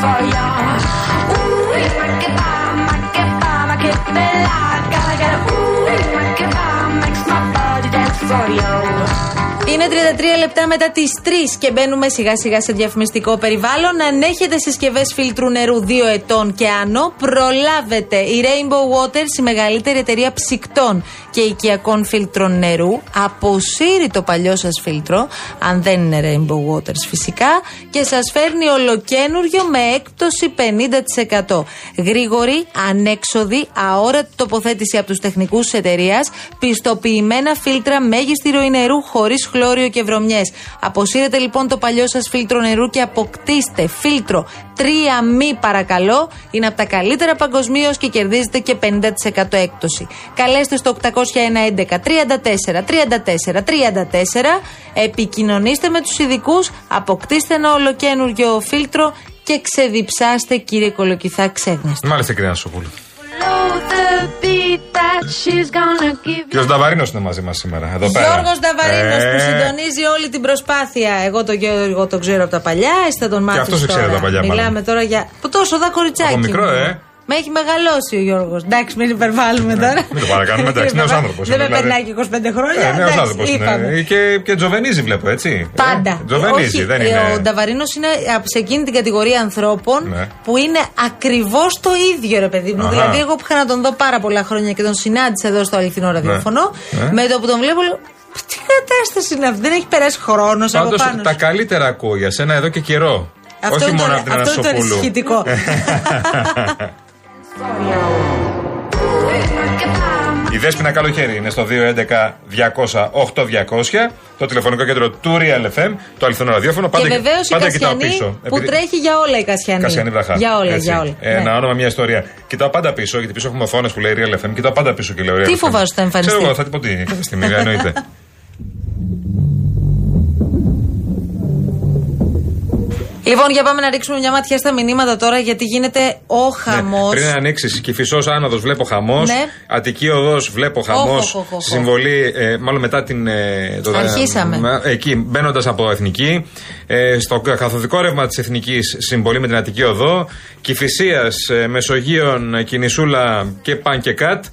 for ya. Ooh, yeah, make it pop, make it pop, make bella. Gotta get it, ooh. Είναι 33 λεπτά μετά τις 3 και μπαίνουμε σιγά σιγά σε διαφημιστικό περιβάλλον. Αν έχετε συσκευές φίλτρου νερού 2 ετών και άνω, προλάβετε. Η Rainbow Waters, η μεγαλύτερη εταιρεία ψυκτών και οικιακών φίλτρων νερού, αποσύρει το παλιό σας φίλτρο, αν δεν είναι Rainbow Waters φυσικά, και σας φέρνει ολοκένουργιο με έκπτωση 50%. Γρήγορη, ανέξοδη, αόρατη τοποθέτηση από τους τεχνικούς της εταιρείας, πιστοποιημένα φίλτρα μέγιστη ροή νερού χωρίς χλώριο και βρωμιές. Αποσύρετε λοιπόν το παλιό σας φίλτρο νερού και αποκτήστε φίλτρο 3 μη παρακαλώ. Είναι από τα καλύτερα παγκοσμίως και κερδίζετε και 50% έκπτωση. Καλέστε στο 801 11 34 34 34. Επικοινωνήστε με τους ειδικούς, αποκτήστε ένα ολοκένουργιο φίλτρο και ξεδιψάστε κύριε Κολοκυθά ξέγναστα. Μάλιστα, κυρία Σοπούλου. Follow the beat that she's gonna give you Κύριο Νταβαρίνος είναι μαζί μας σήμερα; Εδώ πέρα. Γιώργος Νταβαρίνος Ε, που συντονίζει όλη την προσπάθεια. Εγώ τον Γιώργο τον ξέρω από τα παλιά, εσύ θα τον μάθεις αυτός σε ξέρει τώρα. από τα παλιά, Μιλάμε μάλλον. τώρα για. Που τόσο δα κοριτσάκι. Από μικρό, μου. ε. Με έχει μεγαλώσει ο Γιώργος. Εντάξει, μην υπερβάλλουμε τώρα. μην το παρακάνουμε, εντάξει, Μην νέος υπερβάλλουμε. άνθρωπος Δεν είναι, με δηλαδή. περνάει και 25 χρόνια. Ε, νέος εντάξει, άνθρωπος είπαμε. είναι. Και, και τζοβενίζει, βλέπω, έτσι. Πάντα. Ε, τζοβενίζει, Όχι, δεν ε, είναι. Ο Νταβαρίνος είναι από σε εκείνη την κατηγορία ανθρώπων Ναι. που είναι ακριβώς το ίδιο, ρε παιδί μου. Αχα. Δηλαδή, εγώ που είχα να τον δω πάρα πολλά χρόνια και τον συνάντησα εδώ στο αληθινό ραδιόφωνο, Ναι. με το που τον βλέπω, λέω. Τι κατάσταση είναι αυτή, δεν έχει περάσει χρόνος από Πάντως, πάνω. τα σου». καλύτερα ακούω για σένα εδώ και καιρό. Αυτό Όχι είναι το- μόνο από την αυτό είναι το Ανασοπούλου. ανησυχητικό. Η Δέσποινα Καλοχέρη είναι στο 211-200-8200. Το τηλεφωνικό κέντρο του Real FM. Το αληθινό ραδιόφωνο. Πάντα, και βεβαίως η πάντα κοιτάω Κασιανή πίσω. που Επειδή- τρέχει για όλα η Κασιανή. Κασιανή βραχά. Για όλα, Έτσι. για όλα. Ε, Ναι. Ένα όνομα, μια ιστορία. Κοιτάω πάντα πίσω, γιατί πίσω έχουμε οθόνε που λέει Real FM. Κοιτάω πάντα πίσω και λέω Real Τι FM. φοβάσαι θα εμφανιστεί; Ξέρω εγώ, θα την πω τι κάποια στιγμή, εννοείται. Λοιπόν, για πάμε να ρίξουμε μια ματιά στα μηνύματα τώρα, γιατί γίνεται ο χαμός. Ναι, πριν ανοίξει, Κυφισό Άνοδος βλέπω χαμός. Ναι. Αττική Οδός βλέπω χαμός. Όχ, όχ, όχ, όχ. Συμβολή, ε, μάλλον μετά την. Ε, το- Αρχίσαμε. ε, εκεί, μπαίνοντας από Εθνική. Ε, στο καθοδικό ρεύμα της Εθνικής συμβολή με την Αττική Οδό. Κυφυσίας, ε, Μεσογείων, ε, Κινησούλα και Παν και Κατ.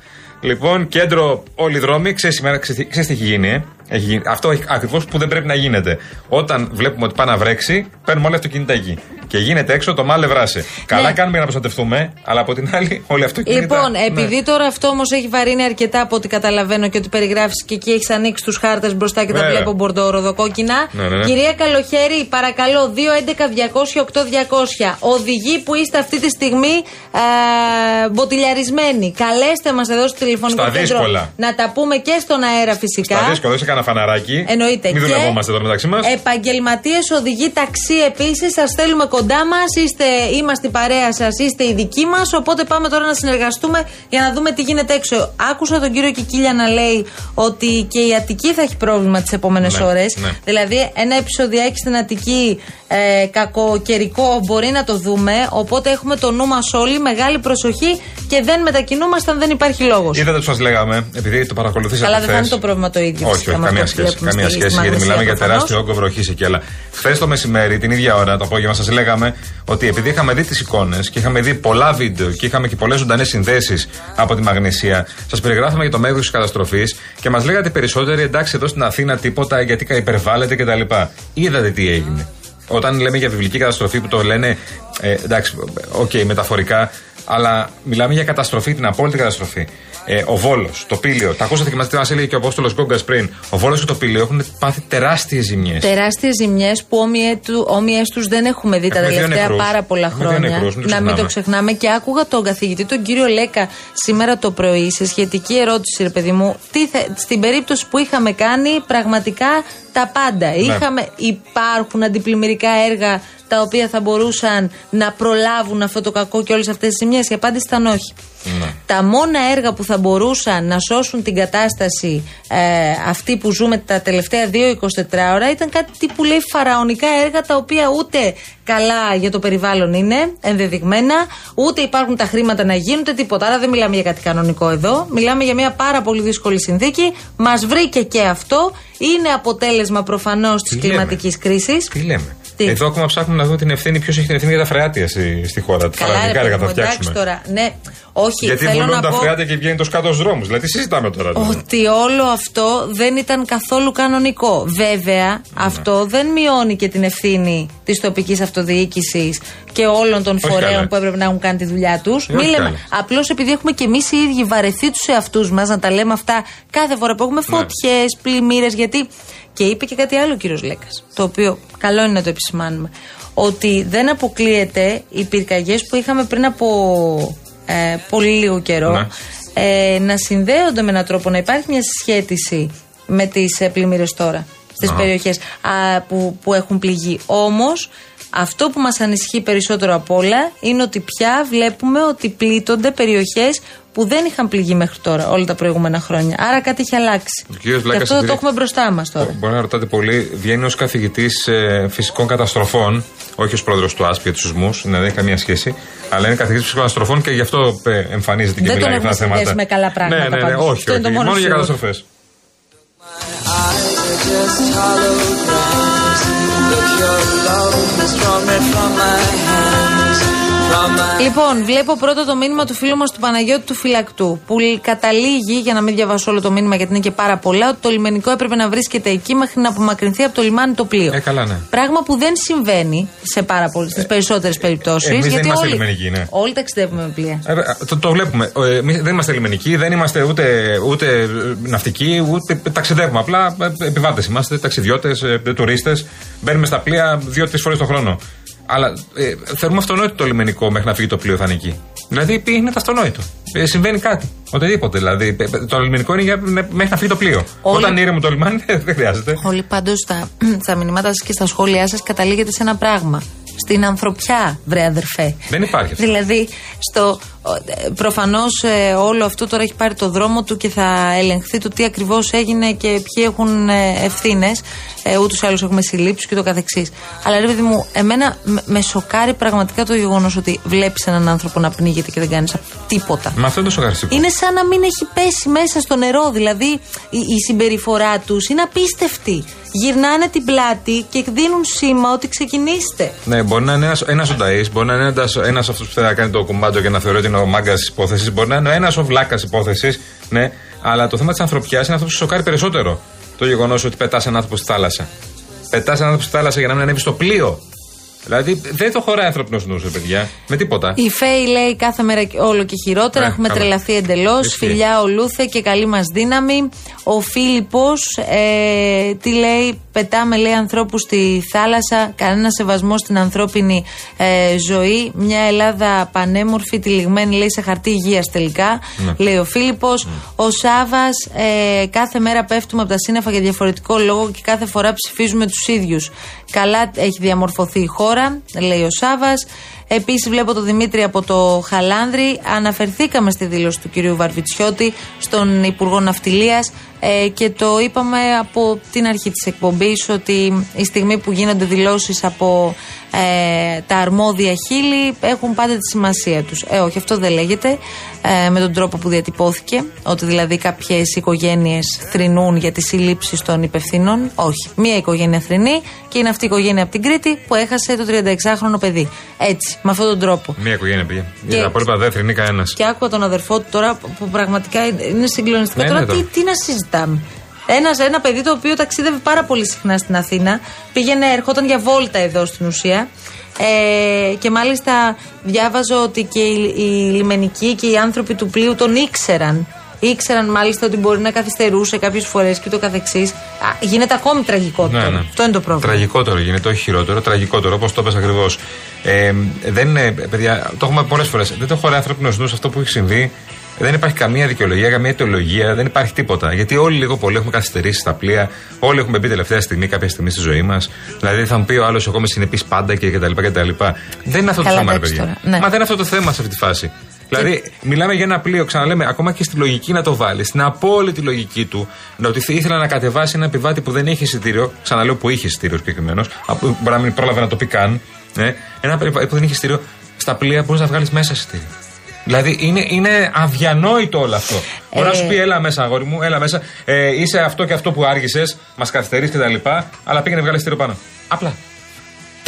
Λοιπόν, κέντρο όλοι οι δρόμοι. Ξέρεις, σήμερα, ξέρεις, τι- ξέρεις τι έχει γίνει, ε; Έχει γίνει. Αυτό ακριβώς που δεν πρέπει να γίνεται. Όταν βλέπουμε ότι πάει να βρέξει, παίρνουμε όλα αυτοκίνητα εκεί. Και γίνεται έξω το μάλε βράση. Καλά Ναι. κάνουμε για να προστατευτούμε, αλλά από την άλλη, όλοι αυτοκίνητα. Λοιπόν, ναι. επειδή τώρα αυτό όμως έχει βαρύνει αρκετά από ό,τι καταλαβαίνω και ότι περιγράφεις και εκεί έχεις ανοίξει τους χάρτες μπροστά και τα Βέβαια. βλέπω μπορντοροδοκόκκινα. Ναι, ναι, ναι. Κυρία Καλοχέρη, παρακαλώ, 211-200-8200. Οδηγοί που είστε αυτή τη στιγμή ε, μποτιλιαρισμένοι. Καλέστε μας εδώ στο τηλεφωνικό Στα κέντρο δύσκολα. να τα πούμε και στον αέρα φυσικά. Στα δύσκολα, δεν σε κάνα φαναράκι. Εννοείται. Μην Και δουλευόμαστε τώρα μεταξύ μας. Επαγγελματίες οδηγοί ταξί επίσης. Σας θέλουμε κοντά μας. Είμαστε η παρέα σας, είστε οι δικοί μας. Οπότε πάμε τώρα να συνεργαστούμε για να δούμε τι γίνεται έξω. Άκουσα τον κύριο Κικίλια να λέει ότι και η Αττική θα έχει πρόβλημα τις επόμενες Ναι, ώρες. ναι. Δηλαδή, ένα επεισοδιάκι στην Αττική ε, κακοκαιρικό μπορεί να το δούμε. Οπότε έχουμε το νου μας όλοι. Μεγάλη προσοχή και δεν μετακινούμαστε αν δεν υπάρχει λόγος. Είδατε που σας λέγαμε, επειδή το παρακολουθήσατε. Καλά, δεν θα χθες. είναι το πρόβλημα το ίδιο. Όχι, φυσικά, όχι, με καμία αυτό που σχέση. βλέπουμε Καμία στη- σχέση, στη γιατί Μαγνησία μιλάμε για προφανώς. τεράστιο όγκο βροχής εκεί. Αλλά χθες το μεσημέρι, την ίδια ώρα, το απόγευμα, σας λέγαμε ότι επειδή είχαμε δει τις εικόνες και είχαμε δει πολλά βίντεο και είχαμε και πολλές ζωντανές συνδέσεις από τη Μαγνησία, σας περιγράφαμε για το μέγεθος της καταστροφής και μας λέγατε περισσότεροι εντάξει εδώ στην Αθήνα τίποτα γιατί υπερβάλλεται κτλ. Είδατε τι έγινε. Όταν λέμε για βιβλική καταστροφή που το λένε. Ε, εντάξει, οκ, μεταφορικά, αλλά μιλάμε για καταστροφή, την απόλυτη καταστροφή. Ε, ο Βόλος, το Πήλιο, τα ακούσατε και μα μας έλεγε και ο Απόστολος Γκόγκα πριν. Ο Βόλος και το Πήλιο έχουν πάθει τεράστιες ζημιές. Τεράστιες ζημιές που όμοιές τους δεν έχουμε δει τα Έχουμε δύο τελευταία νεκρούς. πάρα πολλά Έχουμε δύο χρόνια. νεκρούς, μην το να μην το ξεχνάμε. ξεχνάμε. Και άκουγα τον καθηγητή, τον κύριο Λέκα, σήμερα το πρωί, σε σχετική ερώτηση, ρε παιδί μου, τι θε- στην περίπτωση που είχαμε κάνει πραγματικά τα πάντα. Είχαμε, υπάρχουν αντιπλημμυρικά έργα τα οποία θα μπορούσαν να προλάβουν αυτό το κακό και όλες αυτές τις ζημιέ. Η απάντηση ήταν όχι. Τα μόνα έργα που θα μπορούσαν να σώσουν την κατάσταση ε, αυτή που ζούμε τα τελευταία 2-24 ώρα ήταν κάτι που λέει φαραωνικά έργα τα οποία ούτε καλά για το περιβάλλον είναι ενδεδειγμένα, ούτε υπάρχουν τα χρήματα να γίνουν, ούτε τίποτα. Άρα δεν μιλάμε για κάτι κανονικό εδώ. Μιλάμε για μια πάρα πολύ δύσκολη συνθήκη. Μας βρήκε και αυτό. Είναι αποτέλεσμα προφανώς της Τι λέμε; κλιματικής κρίσης. Τι λέμε; Τι; Εδώ ακόμα ψάχνουμε να δούμε την ευθύνη, ποιος έχει την ευθύνη για τα φρεάτια στη, στη χώρα. Τα Καλά, ρε φαραδικά παιδί έργα μου, θα εντάξει φτιάξουμε. τώρα. Ναι, όχι, Γιατί θέλω βουλώνουν να τα πω φρεάτια και βγαίνει το σκάτω στους δρόμους. Δηλαδή, τι συζητάμε τώρα. δηλαδή. ότι όλο αυτό δεν ήταν καθόλου κανονικό. Βέβαια, Ναι. αυτό δεν μειώνει και την ευθύνη της τοπικής αυτοδιοίκησης και όλων των Όχι φορέων καλά. που έπρεπε να έχουν κάνει τη δουλειά τους. Ε, όχι καλά. Απλώς επειδή έχουμε και εμείς οι ίδιοι βαρεθεί τους εαυτούς μας να τα λέμε αυτά κάθε φορά που Ναι. έχουμε φωτιές, πλημμύρες. Γιατί. Και είπε και κάτι άλλο ο κύριος Λέκας, το οποίο καλό είναι να το επισημάνουμε. Ότι δεν αποκλείεται οι πυρκαγιές που είχαμε πριν από ε, πολύ λίγο καιρό Ναι. ε, να συνδέονται με έναν τρόπο, να υπάρχει μια συσχέτιση με τις ε, πλημμύρες τώρα στις Αχα. περιοχές που, που έχουν πληγεί. Όμως, αυτό που μας ανισχύει περισσότερο απ' όλα είναι ότι πια βλέπουμε ότι πλήττονται περιοχές που δεν είχαν πληγεί μέχρι τώρα όλα τα προηγούμενα χρόνια. Άρα κάτι έχει αλλάξει. Ο κύριος Και Βλάκας αυτό θα το επειδή- έχουμε μπροστά μας τώρα. Μπορεί να ρωτάτε πολύ, βγαίνει ως καθηγητής φυσικών καταστροφών, όχι ως πρόεδρος του ΑΣΠ για τους σεισμούς, ναι, δεν έχει καμία σχέση, αλλά είναι καθηγητής φυσικών καταστροφών και γι' αυτό ε, εμφανίζεται και Δεν μιλάει τον για αυτά τα έχουμε θέματα. συνδέσει με καλά πράγματα Ναι, ναι, ναι, πάντως. όχι, Αυτό είναι όχι, το μόνο μόνο για σίγουρο. καταστροφέ. Λοιπόν, βλέπω πρώτα το μήνυμα του φίλου μας του Παναγιώτη του Φυλακτού. Που λ- καταλήγει, για να μην διαβάσω όλο το μήνυμα γιατί είναι και πάρα πολλά, ότι το λιμενικό έπρεπε να βρίσκεται εκεί μέχρι να απομακρυνθεί από το λιμάνι το πλοίο. Ε, καλά, ναι. Πράγμα που δεν συμβαίνει σε πάρα πολλές, στις περισσότερες περιπτώσεις. εμείς δεν γιατί είμαστε όλοι, λιμενικοί, ναι. όλοι ταξιδεύουμε με πλοία. Ε, ε, το, το βλέπουμε. Ε, εμείς δεν είμαστε λιμενικοί, δεν είμαστε ούτε, ούτε ε, ναυτικοί, ούτε ταξιδεύουμε. Απλά ε, επιβάτες είμαστε, ταξιδιώτες, τουρίστες. Μπαίνουμε στα πλοία δύο-τρεις φορές το χρόνο. Αλλά ε, θεωρούμε αυτονόητο το λιμενικό μέχρι να φύγει το πλοίο θα είναι εκεί. Δηλαδή είναι αυτονόητο. Ε, συμβαίνει κάτι. Οτιδήποτε. Δηλαδή ε, το λιμενικό είναι για, ναι, μέχρι να φύγει το πλοίο. Όλοι- Όταν είναι ήρεμο το λιμάνι δεν χρειάζεται. Όλοι πάντως στα, στα μηνύματα σας και στα σχόλιά σας καταλήγετε σε ένα πράγμα. Στην ανθρωπιά, βρε αδερφέ. Δεν υπάρχει αυτό. Δηλαδή, στο, προφανώς όλο αυτό τώρα έχει πάρει το δρόμο του και θα ελεγχθεί το τι ακριβώς έγινε και ποιοι έχουν ευθύνες. Ε, Ούτως ή άλλως έχουμε συλλήψεις και το καθεξής. Αλλά ρε παιδί μου, εμένα με- με σοκάρει πραγματικά το γεγονός ότι βλέπεις έναν άνθρωπο να πνίγεται και δεν κάνεις τίποτα. Μα αυτό είναι το σοκαριστικό. Είναι σαν να μην έχει πέσει μέσα στο νερό. Δηλαδή η, η συμπεριφορά τους είναι απίστευτη. Γυρνάνε την πλάτη και δίνουν σήμα ότι ξεκινήστε. Ναι, μπορεί να είναι ένα ένας ο Νταΐς, μπορεί να είναι ένα αυτός που θέλει να κάνει το κουμπάντο και να θεωρεί ότι είναι ο μάγκας της υπόθεσης, μπορεί να είναι ένας ο βλάκας υπόθεσης, ναι. Αλλά το θέμα της ανθρωπιάς είναι αυτό που σου σοκάρει περισσότερο. Το γεγονός ότι πετάς έναν άνθρωπο στη θάλασσα. Πετάς έναν άνθρωπο στη θάλασσα για να μην ανέβει στο πλοίο. Δηλαδή δεν το χωράει ανθρώπινος νους, ρε παιδιά. Με τίποτα. Η Φέη λέει κάθε μέρα όλο και χειρότερα. Ναι, Έχουμε καλά. τρελαθεί εντελώς. Ισχύει. Φιλιά ο Λούθε και καλή μας δύναμη. Ο Φίλιππος ε, τι λέει, πετάμε λέει ανθρώπους στη θάλασσα. Κανένα σεβασμό στην ανθρώπινη ε, ζωή. Μια Ελλάδα πανέμορφη, τυλιγμένη λέει σε χαρτί υγείας τελικά. Ναι. Λέει ο Φίλιππος. Ο Σάβας, ε, κάθε μέρα πέφτουμε από τα σύννεφα για διαφορετικό λόγο και κάθε φορά ψηφίζουμε τους ίδιους. Καλά έχει διαμορφωθεί η χώρα, λέει ο Σάβας. Επίσης, βλέπω το Δημήτρη από το Χαλάνδρη. Αναφερθήκαμε στη δήλωση του κυρίου Βαρβιτσιώτη στον Υπουργό Ναυτιλίας ε, και το είπαμε από την αρχή της εκπομπής ότι η στιγμή που γίνονται δηλώσεις από ε, τα αρμόδια χείλη έχουν πάντα τη σημασία τους. Ε, όχι, αυτό δεν λέγεται ε, με τον τρόπο που διατυπώθηκε. Ότι δηλαδή κάποιες οικογένειες θρυνούν για τις συλλήψεις των υπευθύνων. Όχι. Μία οικογένεια θρυνεί και είναι αυτή η οικογένεια από την Κρήτη που έχασε το 36χρονο παιδί. Έτσι, με αυτόν τον τρόπο. Μία οικογένεια πήγε. Και- Για τα υπόλοιπα δεν θρυνεί κανένας. Και άκουγα τον αδερφό του τώρα που- που πραγματικά είναι συγκλονιστικά. Ναι, τώρα ναι, τι, τώρα. τι να συζητάμε. Ένας, ένα παιδί το οποίο ταξίδευε πάρα πολύ συχνά στην Αθήνα. Πήγαινε, ερχόταν για βόλτα εδώ στην ουσία. Ε, και μάλιστα διάβαζα ότι και οι, οι λιμενικοί και οι άνθρωποι του πλοίου τον ήξεραν. Ήξεραν μάλιστα ότι μπορεί να καθυστερούσε κάποιες φορές και το καθεξής. Γίνεται ακόμη τραγικότερο. Ναι, ναι. Αυτό είναι το πρόβλημα. Τραγικότερο γίνεται, όχι χειρότερο, τραγικότερο, όπως το είπα ακριβώς. Ε, δεν είναι, παιδιά, το έχουμε πολλές φορές. Δεν το χωράει ανθρώπινο νου αυτό που έχει συμβεί. Δεν υπάρχει καμία δικαιολογία, καμία αιτιολογία, δεν υπάρχει τίποτα. Γιατί όλοι λίγο πολύ έχουμε καθυστερήσει στα πλοία, όλοι έχουμε μπει τελευταία στιγμή, κάποια στιγμή στη ζωή μας. Δηλαδή θα μου πει ο άλλος, εγώ είμαι συνεπής πάντα και κτλ. κτλ. Δεν είναι αυτό Καλά, το θέμα, ρε εντάξει παιδιά. τώρα, ναι. Μα δεν είναι αυτό το θέμα σε αυτή τη φάση. Δηλαδή, μιλάμε για ένα πλοίο, ξαναλέμε, ακόμα και στη λογική να το βάλεις, στην απόλυτη λογική του, να ότι ήθελα να κατεβάσει ένα επιβάτη που δεν είχε εισιτήριο, ξαναλέω που είχε εισιτήριο συγκεκριμένος, μπορεί να μην πρόλαβε να το πει καν, ε, ένα επιβάτη που δεν είχε εισιτήριο, στα πλοία μπορείς να βγάλεις μέσα εισιτήριο. Δηλαδή είναι, είναι αδιανόητο όλο αυτό. Μπορεί να σου πει, έλα μέσα, αγόρι μου, έλα μέσα. Ε, είσαι αυτό και αυτό που άργησες, μας καθυστερείς κτλ. Αλλά πήγαινε βγάλει εισιτήριο πάνω. Απλά.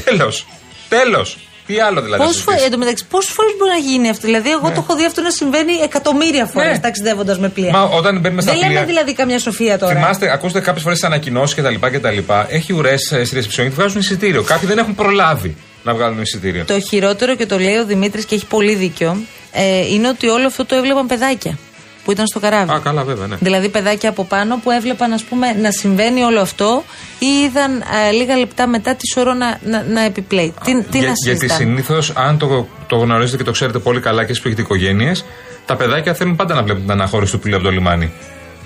Τέλος. Τέλος. Τι άλλο δηλαδή. να Πόσες φορέ, συζητήσεις. εν τω μεταξύ, πόσες φορές μπορεί να γίνει αυτό; Δηλαδή, εγώ το έχω δει αυτό να συμβαίνει εκατομμύρια φορές Ναι. ταξιδεύοντας με πλοία. Μα όταν μπαίνουμε στα Δεν πλοία. λέμε δηλαδή καμιά σοφία τώρα. Θυμάστε, ακούστε κάποιες φορές τις ανακοινώσεις κτλ. κτλ. Έχει ουρές στη ρεσεψιόν και βγάζουν εισιτήριο. Κάποιοι δεν έχουν προλάβει να βγάλουν εισιτήριο. Το χειρότερο και το λέει ο Δημήτρης και έχει πολύ δίκιο ε, είναι ότι όλο αυτό το έβλεπαν παιδάκια που ήταν στο καράβι. Α, καλά, βέβαια, ναι. Δηλαδή παιδάκια από πάνω που έβλεπαν ας πούμε, να συμβαίνει όλο αυτό ή είδαν ε, λίγα λεπτά μετά τη σωρό να, να, να επιπλέει. Τι, τι Για- να γιατί συζητάμε; συνήθως, αν το, το γνωρίζετε και το ξέρετε πολύ καλά και στι έχετε οικογένειε, τα παιδάκια θέλουν πάντα να βλέπουν την αναχώρηση του πλοίου από το λιμάνι.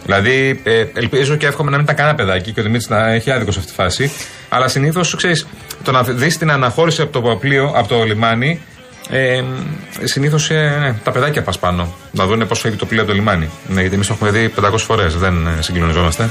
Δηλαδή, ε, ελπίζω και εύχομαι να μην ήταν κανένα παιδάκι και ο Δημήτρης να έχει άδικο σε αυτή τη φάση. Αλλά συνήθως, ξέρεις, το να δεις την αναχώρηση από το πλοίο, από το λιμάνι, ε, συνήθως ναι, τα παιδάκια πας πάνω. Να δουν πώ φεύγει το πλοίο από το λιμάνι. Ναι, γιατί εμείς το έχουμε δει 500 φορές, δεν ε, συγκλονιζόμαστε.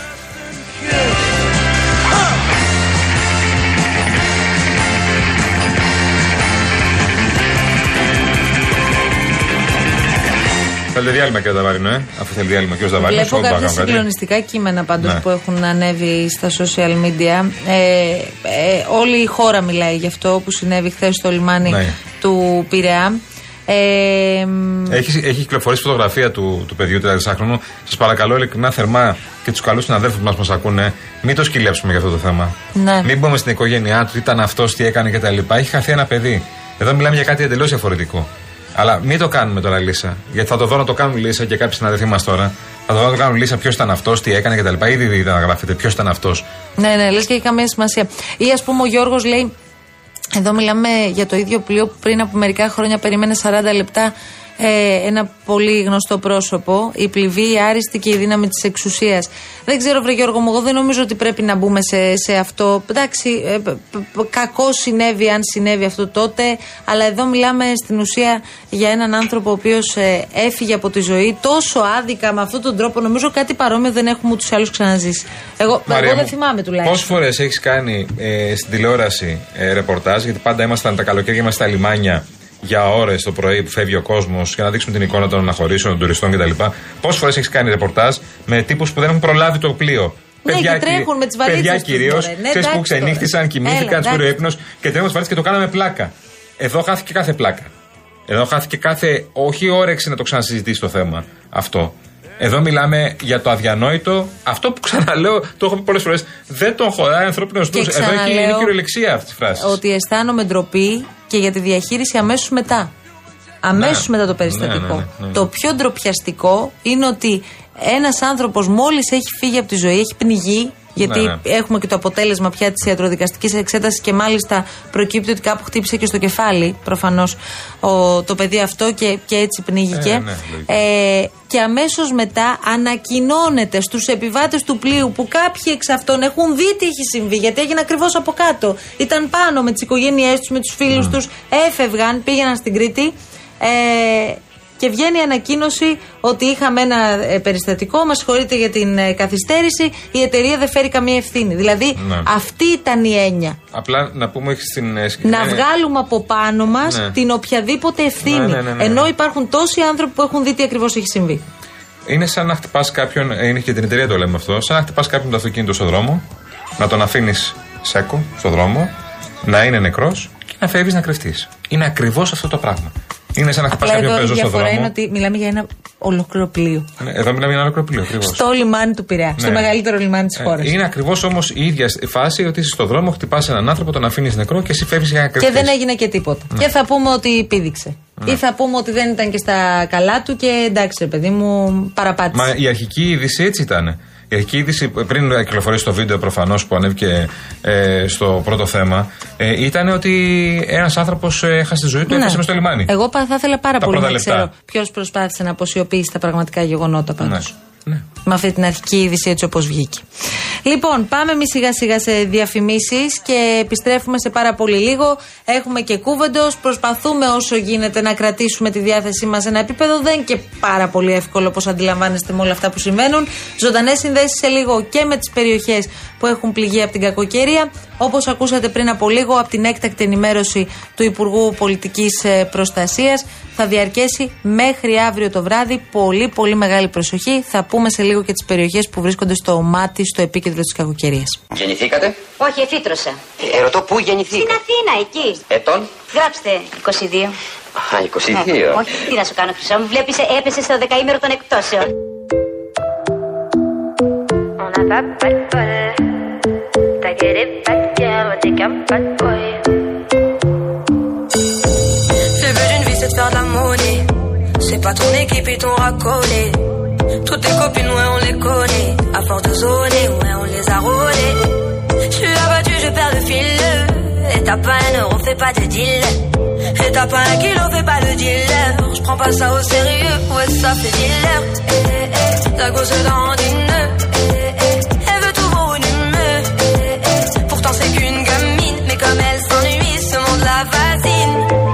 Θέλετε διάλειμμα κύριε Δαβαρινό, ε; Αφού θέλει διάλειμμα κύριο Δαβαρινό. Βλέπω κάποια συγκλονιστικά κείμενα πάντως Ναι. που έχουν ανέβει στα social media. Ε, ε, όλη η χώρα μιλάει γι' αυτό που συνέβη χθες στο λιμάνι Ναι. του Πειραιά. Ε, μ, Έχει, έχει κυκλοφορήσει φωτογραφία του, του παιδιού 34χρονου. Σας παρακαλώ ειλικρινά θερμά και τους καλούς συναδέλφους μα που μας ακούνε, μην το σκυλέψουμε για αυτό το θέμα. Ναι. Μην μπούμε στην οικογένειά του, τι ήταν αυτός, τι έκανε κτλ. Έχει χαθεί ένα παιδί. Εδώ μιλάμε για κάτι εντελώς διαφορετικό. Αλλά μην το κάνουμε τώρα λύσα. Γιατί θα το δω να το κάνουν λύσα και κάποιοι συναδελφοί μας τώρα. Θα το δω να το κάνουν λύσα ποιος ήταν αυτός, τι έκανε κτλ. Ήδη είδα να γράφεται ποιος ήταν αυτός. ναι, ναι, λες και έχει καμία σημασία. Ή ας πούμε ο Γιώργος λέει, εδώ μιλάμε για το ίδιο πλοίο που πριν από μερικά χρόνια περίμενε 40 λεπτά ε, ένα πολύ γνωστό πρόσωπο, η πληβή, η άριστη και η δύναμη της εξουσίας. Δεν ξέρω, Βρε Γιώργο μου, εγώ δεν νομίζω ότι πρέπει να μπούμε σε, σε αυτό. Εντάξει, ε, π- π- κακό συνέβη αν συνέβη αυτό τότε, αλλά εδώ μιλάμε στην ουσία για έναν άνθρωπο ο οποίος έφυγε από τη ζωή τόσο άδικα με αυτόν τον τρόπο. Νομίζω κάτι παρόμοιο δεν έχουμε ούτως ή άλλως ξαναζήσει. Εγώ, εγώ δεν θυμάμαι τουλάχιστον. Πόσες φορές έχεις κάνει ε, στην τηλεόραση ε, ρεπορτάζ, γιατί πάντα ήμασταν τα καλοκαίρια μας στα λιμάνια για ώρες το πρωί που φεύγει ο κόσμος για να δείξουμε την εικόνα των αναχωρήσεων, των τουριστών κτλ. Πόσες φορές έχεις κάνει ρεπορτάζ με τύπους που δεν έχουν προλάβει το πλοίο; Ναι, και τρέχουν με τις βαλίτσες Παιδιά τους, κυρίως, μωρέ. Ναι, ξέρεις που εντάξει ξενύχτησαν, τώρα. κοιμήθηκαν, Έλα, τους πήρε ο εντάξει. ύπνος και τρέχουν τι βαλίτσες και το κάναμε πλάκα. Εδώ χάθηκε κάθε πλάκα. Εδώ χάθηκε κάθε, όχι όρεξη να το ξανασυζητήσει το θέμα αυτό. Εδώ μιλάμε για το αδιανόητο. Αυτό που ξαναλέω, το έχω πει πολλές φορές. Δεν τον χωράει ανθρώπινος νου. Και Εδώ έχει είναι ξαναλέω κυριολεξία αυτής της φράσης. Ότι αισθάνομαι ντροπή και για τη διαχείριση αμέσως μετά. Αμέσως Ναι. μετά το περιστατικό. Ναι, ναι, ναι, ναι. Το πιο ντροπιαστικό είναι ότι ένας άνθρωπος μόλις έχει φύγει από τη ζωή, έχει πνιγεί. Γιατί Ναι, ναι. έχουμε και το αποτέλεσμα πια της ιατροδικαστικής εξέτασης και μάλιστα προκύπτει ότι κάπου χτύπησε και στο κεφάλι προφανώς το παιδί αυτό και, και έτσι πνίγηκε. Ε, ναι, λογικό. Ε, και αμέσως μετά ανακοινώνεται στους επιβάτες του πλοίου που κάποιοι εξ αυτών έχουν δει τι έχει συμβεί, γιατί έγινε ακριβώς από κάτω. Ήταν πάνω με τις οικογένειές τους, με τους φίλους τους, τους, έφευγαν, πήγαιναν στην Κρήτη. Ε, και βγαίνει η ανακοίνωση ότι είχαμε ένα ε, περιστατικό, μας συγχωρείτε για την ε, καθυστέρηση, η εταιρεία δεν φέρει καμία ευθύνη. Δηλαδή Ναι. αυτή ήταν η έννοια. Απλά να πούμε στην ε, Να συγκεκριμένη- βγάλουμε από πάνω μας Ναι. την οποιαδήποτε ευθύνη. Ναι, ναι, ναι, ναι. Ενώ υπάρχουν τόσοι άνθρωποι που έχουν δει τι ακριβώς έχει συμβεί. Είναι σαν να χτυπάς κάποιον, ε, είναι και την εταιρεία το λέμε αυτό, σαν να χτυπάς κάποιον το αυτοκίνητο στον δρόμο, να τον αφήνεις σέκο στον δρόμο, να είναι νεκρός και να φεύγεις να κρυφτείς. Είναι ακριβώς αυτό το πράγμα. Είναι σαν να χτυπά Απλά κάποιον εδώ η πεζό στον διαφορά δρόμο. είναι ότι μιλάμε για ένα ολόκληρο πλοίο. Ναι, Εδώ μιλάμε για ένα άλλο κροπλίο ακριβώς. Στο λιμάνι του Πειραιά. Στο Ναι. μεγαλύτερο λιμάνι της χώρας. Είναι ακριβώς όμως η ίδια φάση ότι είσαι στον δρόμο, χτυπάς έναν άνθρωπο, τον αφήνεις νεκρό και εσύ φεύγεις για να Και κρυφτείς. δεν έγινε και τίποτα. Ναι. Και θα πούμε ότι πήδηξε. Ή θα πούμε ότι δεν ήταν και στα καλά του και εντάξει, ρε παιδί μου, παραπάτησε. Μα η αρχική είδηση έτσι ήταν. Η αρχική είδηση πριν κυκλοφορήσει το βίντεο προφανώς που ανέβηκε ε, στο πρώτο θέμα ε, ήταν ότι ένας άνθρωπος έχασε τη ζωή του, Ναι. έπεσε μες στο λιμάνι. Εγώ πα- θα ήθελα πάρα Τα πολύ πρώτα να λεπτά. ξέρω ποιος προσπάθησε να αποσιωπήσει τα πραγματικά γεγονότα πάντως. Ναι. Ναι. Με αυτή την αρχική είδηση έτσι όπως βγήκε. Λοιπόν, πάμε εμείς σιγά σιγά σε διαφημίσεις και επιστρέφουμε σε πάρα πολύ λίγο. Έχουμε και κούβεντος. Προσπαθούμε όσο γίνεται να κρατήσουμε τη διάθεσή μας σε ένα επίπεδο. Δεν είναι και πάρα πολύ εύκολο όπως αντιλαμβάνεστε με όλα αυτά που συμβαίνουν. Ζωντανές συνδέσεις σε λίγο και με τις περιοχές που έχουν πληγεί από την κακοκαιρία. Όπως ακούσατε πριν από λίγο από την έκτακτη ενημέρωση του Υπουργού Πολιτικής Προστασίας, θα διαρκέσει μέχρι αύριο το βράδυ. Πολύ, πολύ μεγάλη προσοχή. Θα πούμε σε λίγο και τις περιοχές που βρίσκονται στο μάτι, στο επίκεντρο της κακοκαιρίας. Γεννηθήκατε; Όχι, εφήτρωσα. Ε, ρωτώ πού Στην γεννηθήκατε. Αθήνα, εκεί. Ετών. Γράψτε 22. Α, 22. Ναι, όχι, τι να σου κάνω, Χρυσό μου. Βλέπεις, έπεσε στο δεκαήμερο των εκτόσεων. On n'a pas pas de bol. T'as que des pas de guerre, t'es qu'un pas de boy. Le but d'une vie c'est de faire de la monnaie. C'est pas ton équipe et ton racolé. Toutes tes copines, ouais, on les connaît. À force de zoner, ouais, on les a rôlées. Je suis abattu, je perds le fil. Et t'as pas un euro, fais pas de deal. Et t'as pas un kilo, fais pas le dealer. Je prends pas ça au sérieux, ouais, ça fait dealer. Eh, eh, eh, la gosse dans une. Eh, eh, elle veut tout pour une eh, pourtant c'est qu'une gamine, mais comme elle s'ennuie, ce monde la fascine.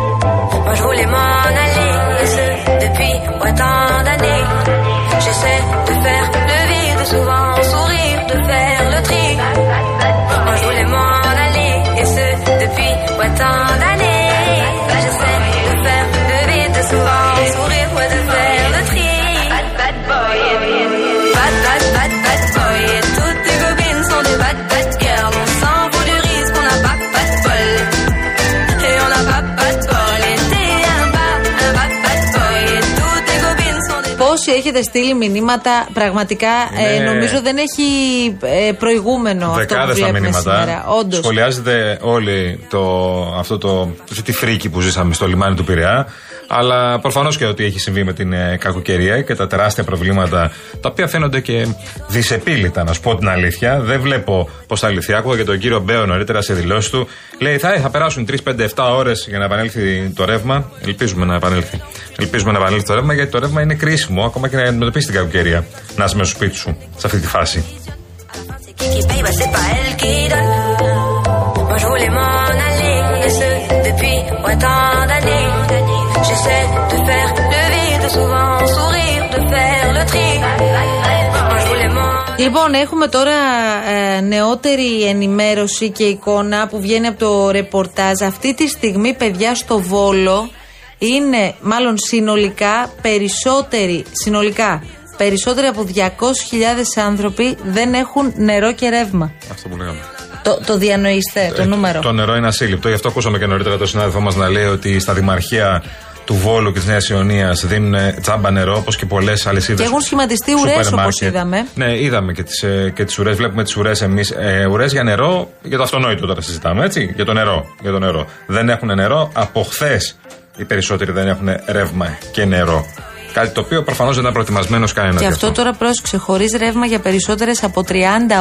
Έχετε στείλει μηνύματα, πραγματικά ε, Ναι. νομίζω δεν έχει ε, προηγούμενο αυτό που Δεκάδες τα βλέπουμε μηνύματα. σήμερα. Όντως. Σχολιάζετε όλοι το, αυτό το, αυτή τη φρίκη που ζήσαμε στο λιμάνι του Πειραιά. Αλλά προφανώς και ότι έχει συμβεί με την ε, κακοκαιρία και τα τεράστια προβλήματα τα οποία φαίνονται και δυσεπίλητα, να σου πω την αλήθεια. Δεν βλέπω πώς θα λυθεί. Άκουγα και τον κύριο Μπέο νωρίτερα σε δηλώσεις του. Λέει θα, θα περάσουν 3, 5, 7 ώρες για να επανέλθει το ρεύμα. Ελπίζουμε να επανέλθει. Ελπίζουμε να επανέλθει το ρεύμα γιατί το ρεύμα είναι κρίσιμο ακόμα και να αντιμετωπίσει την κακοκαιρία. Να είσαι μέσα στο σπίτι σου σε αυτή τη φάση. C'est qui qui paye, bah c'est pas elle qui donne. Moi je voulais m'en aller, et ce depuis ouais, tant d'années. J'essaie de faire le vide, souvent sourire, de faire le tri. Moi je voulais m'en Λοιπόν, έχουμε τώρα ε, νεότερη ενημέρωση και εικόνα που βγαίνει από το ρεπορτάζ. Αυτή τη στιγμή, παιδιά, στο Βόλο είναι μάλλον συνολικά περισσότεροι, συνολικά, περισσότεροι από 200.000 άνθρωποι δεν έχουν νερό και ρεύμα. Αυτό που λέγαμε. Το, το διανοείστε, το Ε, νούμερο. Το νερό είναι ασύλληπτο. Γι' αυτό ακούσαμε και νωρίτερα τον συνάδελφό μας να λέει ότι στα δημαρχία του Βόλου και της Νέας Ιωνίας δίνουν ε, τσάμπα νερό όπως και πολλές αλυσίδε. Και έχουν σχηματιστεί ουρές, όπως είδαμε. Ναι, είδαμε και τις ε, και τις ουρές. Βλέπουμε τις ουρές εμείς. Ε, ουρές για νερό, για το αυτονόητο τώρα συζητάμε, έτσι. Για το νερό. Για το νερό. Δεν έχουν νερό. Από χθες οι περισσότεροι δεν έχουν ρεύμα και νερό. Κάτι το οποίο προφανώς δεν ήταν προετοιμασμένος κανένα. Και αυτό τώρα πρόσεξε, χωρίς ρεύμα για περισσότερες από 30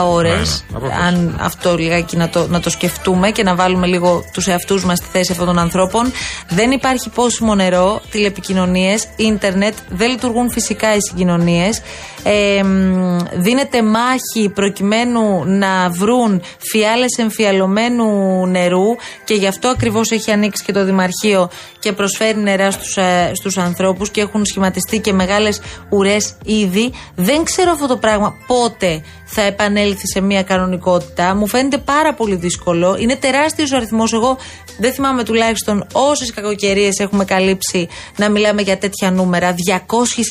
ώρες. Ναι, ναι, από πού. αν αυτό λιγάκι να το, να το σκεφτούμε και να βάλουμε λίγο τους εαυτούς μας στη θέση αυτών των ανθρώπων. Δεν υπάρχει πόσιμο νερό, τηλεπικοινωνίες, ίντερνετ, δεν λειτουργούν φυσικά οι συγκοινωνίες. Ε, μ, δίνεται μάχη προκειμένου να βρουν φιάλες εμφιαλωμένου νερού και γι' αυτό ακριβώς έχει ανοίξει και το Δημαρχείο και προσφέρει νερά στους, ε, στους ανθρώπους και έχουν σχηματιστεί και μεγάλες ουρές ήδη. Δεν ξέρω αυτό το πράγμα πότε θα επανέλθει σε μια κανονικότητα. Μου φαίνεται πάρα πολύ δύσκολο. Είναι τεράστιος ο αριθμός. Εγώ δεν θυμάμαι τουλάχιστον όσες κακοκαιρίες έχουμε καλύψει να μιλάμε για τέτοια νούμερα.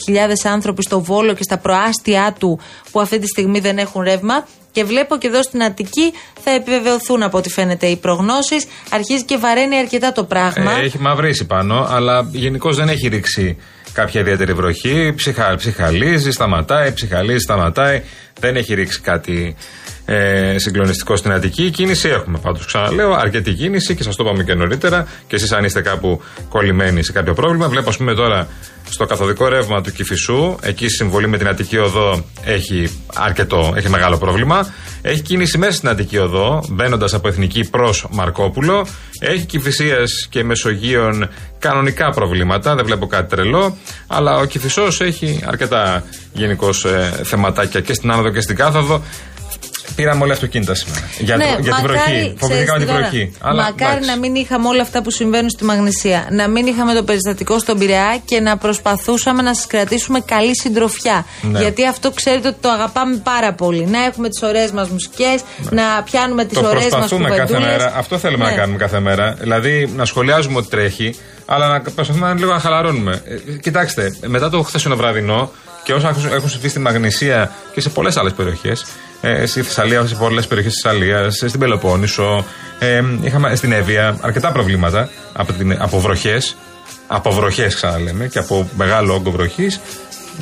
200.000 άνθρωποι στο Βόλο και στα προάστια του που αυτή τη στιγμή δεν έχουν ρεύμα. Και Και βλέπω και εδώ στην Αττική θα επιβεβαιωθούν από ό,τι φαίνεται οι προγνώσεις. Αρχίζει και βαραίνει αρκετά το πράγμα. Ε, έχει μαυρίσει πάνω, αλλά γενικώς δεν έχει ρίξει κάποια ιδιαίτερη βροχή. Ψυχα, ψυχαλίζει, σταματάει, ψυχαλίζει, σταματάει. Δεν έχει ρίξει κάτι ε, συγκλονιστικό στην Αττική. Κίνηση έχουμε πάντως. Ξαναλέω, αρκετή κίνηση και σας το είπαμε και νωρίτερα. Και εσείς, αν είστε κάπου κολλημένοι σε κάποιο πρόβλημα, βλέπω, ας πούμε, τώρα στο καθοδικό ρεύμα του Κυφισού, εκεί η συμβολή με την Αττική Οδό έχει αρκετό, έχει μεγάλο πρόβλημα. Έχει κίνηση μέσα στην Αττική Οδό, μπαίνοντας από Εθνική προς Μαρκόπουλο. Έχει Κυφυσία και Μεσογείων κανονικά προβλήματα, δεν βλέπω κάτι τρελό. Αλλά ο Κυφισό έχει αρκετά γενικώς ε, θεματάκια και στην άνοδο και στην κάθοδο. Πήραμε όλα αυτοκίνητα σήμερα. Για, Ναι, το- για την μακάρι, βροχή. ξέρεις Φοβηθήκαμε τι την τώρα, βροχή. Αλλά, μακάρι εντάξει. να μην είχαμε όλα αυτά που συμβαίνουν στη Μαγνησία. Να μην είχαμε το περιστατικό στον Πειραιά και να προσπαθούσαμε να σας κρατήσουμε καλή συντροφιά. Ναι. Γιατί αυτό ξέρετε ότι το αγαπάμε πάρα πολύ. Να έχουμε τις ωραίες μας μουσικές, να πιάνουμε τις Ναι. Το ωραίες μας προσπαθούμε κάθε κουβεντούλες. μέρα. Αυτό θέλουμε Ναι. να κάνουμε κάθε μέρα. Δηλαδή να σχολιάζουμε ότι τρέχει, αλλά να προσπαθούμε λίγο να χαλαρώνουμε. Ε, κοιτάξτε, μετά το χθεσινό βραδινό και όσα έχουν- έχουν συμβεί στη Μαγνησία και σε πολλές άλλες περιοχές, ε, στη Θεσσαλία, σε πολλές περιοχές της Θεσσαλίας, στην Πελοπόννησο, ε, είχαμε στην Εύβοια αρκετά προβλήματα από, την, από βροχές. Από βροχές, ξαναλέμε, και από μεγάλο όγκο βροχής.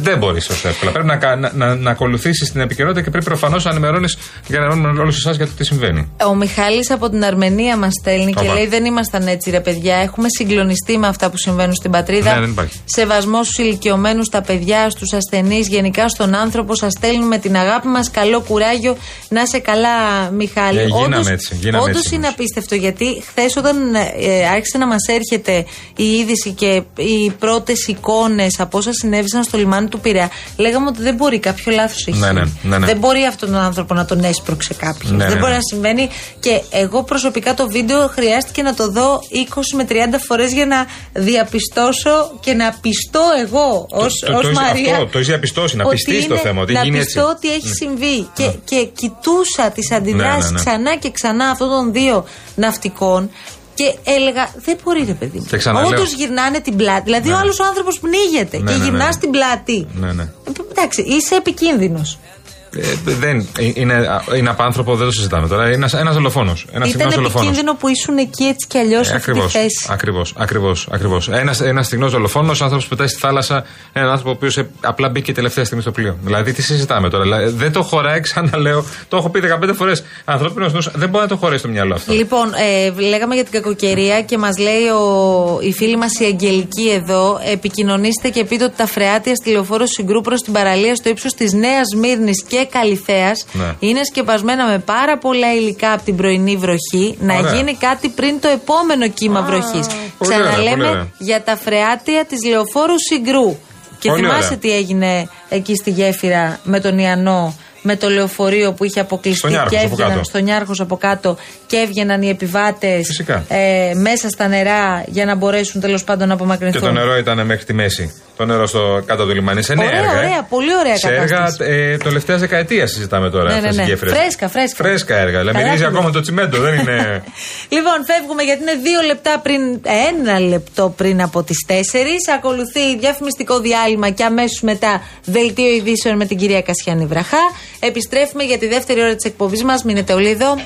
Δεν μπορείς τόσο εύκολα. Πρέπει να, κα- να, να, να ακολουθήσεις την επικαιρότητα και πρέπει προφανώς να ενημερώνεις για να ενημερώνουμε όλους εσάς για το τι συμβαίνει. Ο Μιχάλης από την Αρμενία μας στέλνει και Όπα. λέει: Δεν ήμασταν έτσι, ρε παιδιά. Έχουμε συγκλονιστεί με αυτά που συμβαίνουν στην πατρίδα. Ναι, δεν υπάρχει. Σεβασμό στους ηλικιωμένους, στα παιδιά, στους ασθενείς, γενικά στον άνθρωπο. Σας στέλνουμε την αγάπη μας. Καλό κουράγιο. Να σε καλά, Μιχάλη. Ε, γίναμε Όντως- έτσι, γίναμε όντως έτσι είναι όμως. απίστευτο γιατί χθες όταν ε, άρχισε να μας έρχεται η είδηση και οι πρώτες εικόνες από όσα συνέβησαν στο λιμάνι του Πειραιά, λέγαμε ότι δεν μπορεί κάποιο λάθος έχει. Ναι, ναι, γίνει. ναι, ναι. Δεν μπορεί αυτόν τον άνθρωπο να τον έσπρωξε κάποιος. Ναι, δεν ναι, μπορεί ναι. να συμβαίνει. Και εγώ προσωπικά το βίντεο χρειάστηκε να το δω 20 με 30 φορές για να διαπιστώσω και να πιστώ εγώ ω το- το έχεις- Μαρία. αυτό, το έχεις διαπιστώσει, να ότι πιστείς το είναι- θέμα, ότι να γίνει πιστώ έτσι. ότι έχει συμβεί. Και, και κοιτούσα τις αντιδράσει Ναι, ναι, ναι. ξανά και ξανά αυτών των δύο ναυτικών. Και έλεγα, δεν μπορεί ρε παιδί μου. Και ξαναλέω. Όντως γυρνάνε την πλάτη. Δηλαδή, ο άλλος άνθρωπος πνίγεται Ναι, και ναι, ναι. γυρνάς την πλάτη. Ναι, ναι. Ε, Εντάξει, είσαι επικίνδυνος. Ε, δεν, ε, είναι, είναι απάνθρωπο, δεν το συζητάμε τώρα. Είναι ένας δολοφόνος. Ένας Ήταν στιγνός δολοφόνος. επικίνδυνο που ήσουν εκεί έτσι κι αλλιώς σε αυτή τη Ακριβώς. θέση. Ακριβώς. Ακριβώς, ακριβώς. Ένας ένας στιγνός δολοφόνος, άνθρωπος που πετάει στη θάλασσα, έναν άνθρωπο ο οποίος απλά μπήκε τελευταία στιγμή στο πλοίο. Δηλαδή, τι συζητάμε τώρα; Δηλαδή, δεν το χωράει, ξαναλέω. Το έχω πει 15 φορές. Ανθρώπινος νους δεν μπορεί να το χωρέσει στο μυαλό αυτό. Λοιπόν, ε, λέγαμε για την κακοκαιρία και μας λέει ο, η φίλη μας η Αγγελική εδώ. Επικοινωνήστε και πείτε ότι τα φρεάτια στη λεωφόρο Συγκρού προς την παραλία στο ύψος της Νέας Μύρνης και Καλιθέα Ναι. είναι σκεπασμένα με πάρα πολλά υλικά από την πρωινή βροχή. Να Ωραία. γίνει κάτι πριν το επόμενο κύμα βροχής. πολύ ωραία, πολύ Ξαναλέμε ωραία. για τα φρεάτια της λεωφόρου Συγκρού. Και Πολύ θυμάσαι ωραία. τι έγινε εκεί στη γέφυρα με τον Ιαννό, με το λεωφορείο που είχε αποκλειστεί Στον Ιάρχος και από έβγαιναν κάτω. στον Νιάρχος από κάτω και έβγαιναν οι επιβάτες Φυσικά. ε, μέσα στα νερά για να μπορέσουν τέλος πάντων να Και απομακρυνθούν. το νερό ήταν μέχρι τη μέση. Το νερό στο κάτω του λιμάνι. Σε νέα Ωραία, έργα. ε. ωραία, πολύ ωραία Σε έργα κατάσταση. ε, τελευταία δεκαετία συζητάμε τώρα. Ναι, αυτές ναι, οι ναι. γέφυρες. Φρέσκα, φρέσκα. Φρέσκα έργα. Δηλαδή, Καλά μυρίζει που ακόμα λέει. το τσιμέντο, δεν είναι. Λοιπόν, φεύγουμε γιατί είναι δύο λεπτά πριν, ένα λεπτό πριν από τις 4. Ακολουθεί διαφημιστικό διάλειμμα και αμέσως μετά δελτίο ειδήσεων με την κυρία Κασιάνη Βραχά. Επιστρέφουμε για τη δεύτερη ώρα της εκπομπής μας. Μείνετε όλοι εδώ.